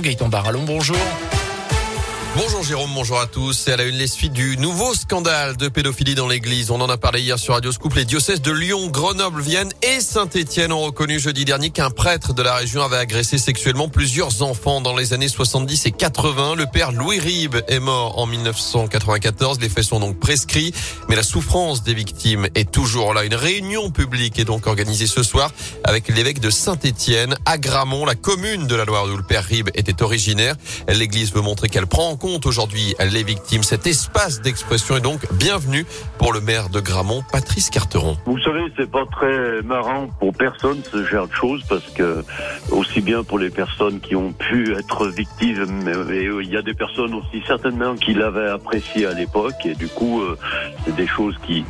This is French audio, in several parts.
Gaëtan Barallon, bonjour. Bonjour Jérôme, bonjour à tous. C'est à la une les suites du nouveau scandale de pédophilie dans l'église. On en a parlé hier sur Radio Scoop. Les diocèses de Lyon, Grenoble, Vienne et Saint-Étienne ont reconnu jeudi dernier qu'un prêtre de la région avait agressé sexuellement plusieurs enfants dans les années 70 et 80. Le père Louis Ribes est mort en 1994. Les faits sont donc prescrits, mais la souffrance des victimes est toujours là. Une réunion publique est donc organisée ce soir avec l'évêque de Saint-Étienne à Gramont, la commune de la Loire où le père Ribes était originaire. L'église veut montrer qu'elle prend en compte aujourd'hui les victimes. Cet espace d'expression est donc bienvenu pour le maire de Gramont, Patrice Carteron. Vous savez, c'est pas très marrant pour personne ce genre de choses parce que aussi bien pour les personnes qui ont pu être victimes, mais il y a des personnes aussi certainement qui l'avaient apprécié à l'époque et du coup, euh, c'est des choses qui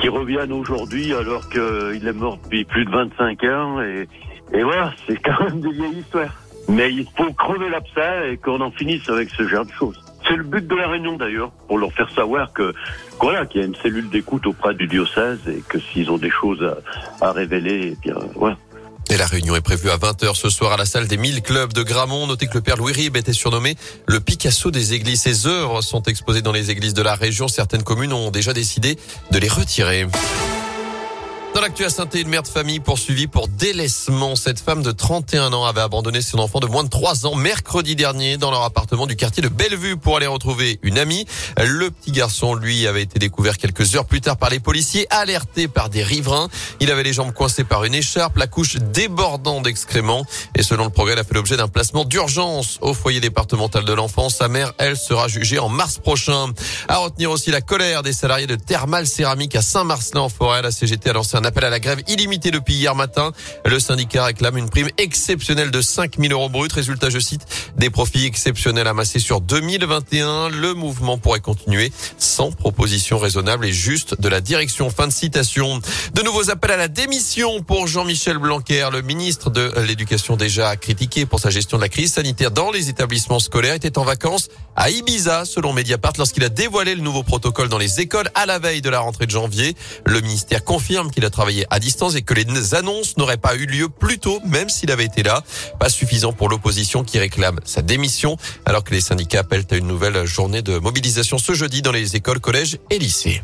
qui reviennent aujourd'hui alors qu'il est mort depuis plus de 25 ans et et voilà, c'est quand même des vieilles histoires. Mais il faut crever l'abcès et qu'on en finisse avec ce genre de choses. C'est le but de la réunion d'ailleurs, pour leur faire savoir que voilà, qu'il y a une cellule d'écoute auprès du diocèse et que s'ils ont des choses à, révéler, eh bien voilà. Et la réunion est prévue à 20h ce soir à la salle des 1000 clubs de Gramont. Notez que le père Louis Ribes était surnommé le Picasso des églises. Ses œuvres sont exposées dans les églises de la région. Certaines communes ont déjà décidé de les retirer. Dans l'actu à saint une mère de famille poursuivie pour délaissement. Cette femme de 31 ans avait abandonné son enfant de moins de 3 ans mercredi dernier dans leur appartement du quartier de Bellevue pour aller retrouver une amie. Le petit garçon, lui, avait été découvert quelques heures plus tard par les policiers, alerté par des riverains. Il avait les jambes coincées par une écharpe, la couche débordant d'excréments. Et selon le progrès, il a fait l'objet d'un placement d'urgence au foyer départemental de l'enfance. Sa mère, elle, sera jugée en mars prochain. À retenir aussi la colère des salariés de Thermal Céramique à Saint-Marcelin en forêt. La CGT a lancé appel à la grève illimitée depuis hier matin. Le syndicat réclame une prime exceptionnelle de 5 000 euros brut. Résultat, je cite, des profits exceptionnels amassés sur 2021. Le mouvement pourrait continuer sans proposition raisonnable et juste de la direction. Fin de citation. De nouveaux appels à la démission pour Jean-Michel Blanquer. Le ministre de l'Éducation déjà critiqué pour sa gestion de la crise sanitaire dans les établissements scolaires était en vacances à Ibiza, selon Mediapart, lorsqu'il a dévoilé le nouveau protocole dans les écoles à la veille de la rentrée de janvier. Le ministère confirme qu'il a travaillé à distance et que les annonces n'auraient pas eu lieu plus tôt, même s'il avait été là. Pas suffisant pour l'opposition qui réclame sa démission, alors que les syndicats appellent à une nouvelle journée de mobilisation ce jeudi dans les écoles, collèges et lycées.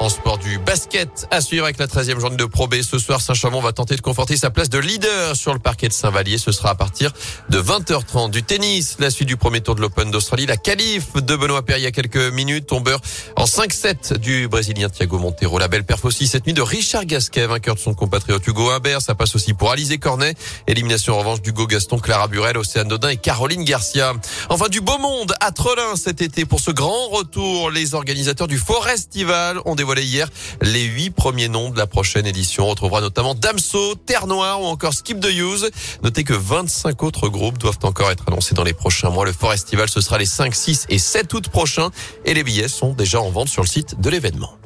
En sport du basket, à suivre avec la 13e journée de Pro B. Ce soir, Saint-Chamond va tenter de conforter sa place de leader sur le parquet de Saint-Vallier. Ce sera à partir de 20h30. Du tennis, la suite du premier tour de l'Open d'Australie. La qualif de Benoît Paire il y a quelques minutes. Tombeur en 5-7 du Brésilien Thiago Monteiro. La belle perf aussi cette nuit de Richard Gasquet, vainqueur de son compatriote Hugo Humbert. Ça passe aussi pour Alizé Cornet. Élimination en revanche d'Hugo Gaston, Clara Burel, Océane Dodin et Caroline Garcia. Enfin, du beau monde à Trelin cet été pour ce grand retour. Les organisateurs du Forestival ont dévoilé hier les huit premiers noms de la prochaine édition. On retrouvera notamment Damso, Terre Noire ou encore Skip the Use. Notez que 25 autres groupes doivent encore être annoncés dans les prochains mois. Le Forestival, ce sera les 5, 6 et 7 août prochains et les billets sont déjà en vente sur le site de l'événement.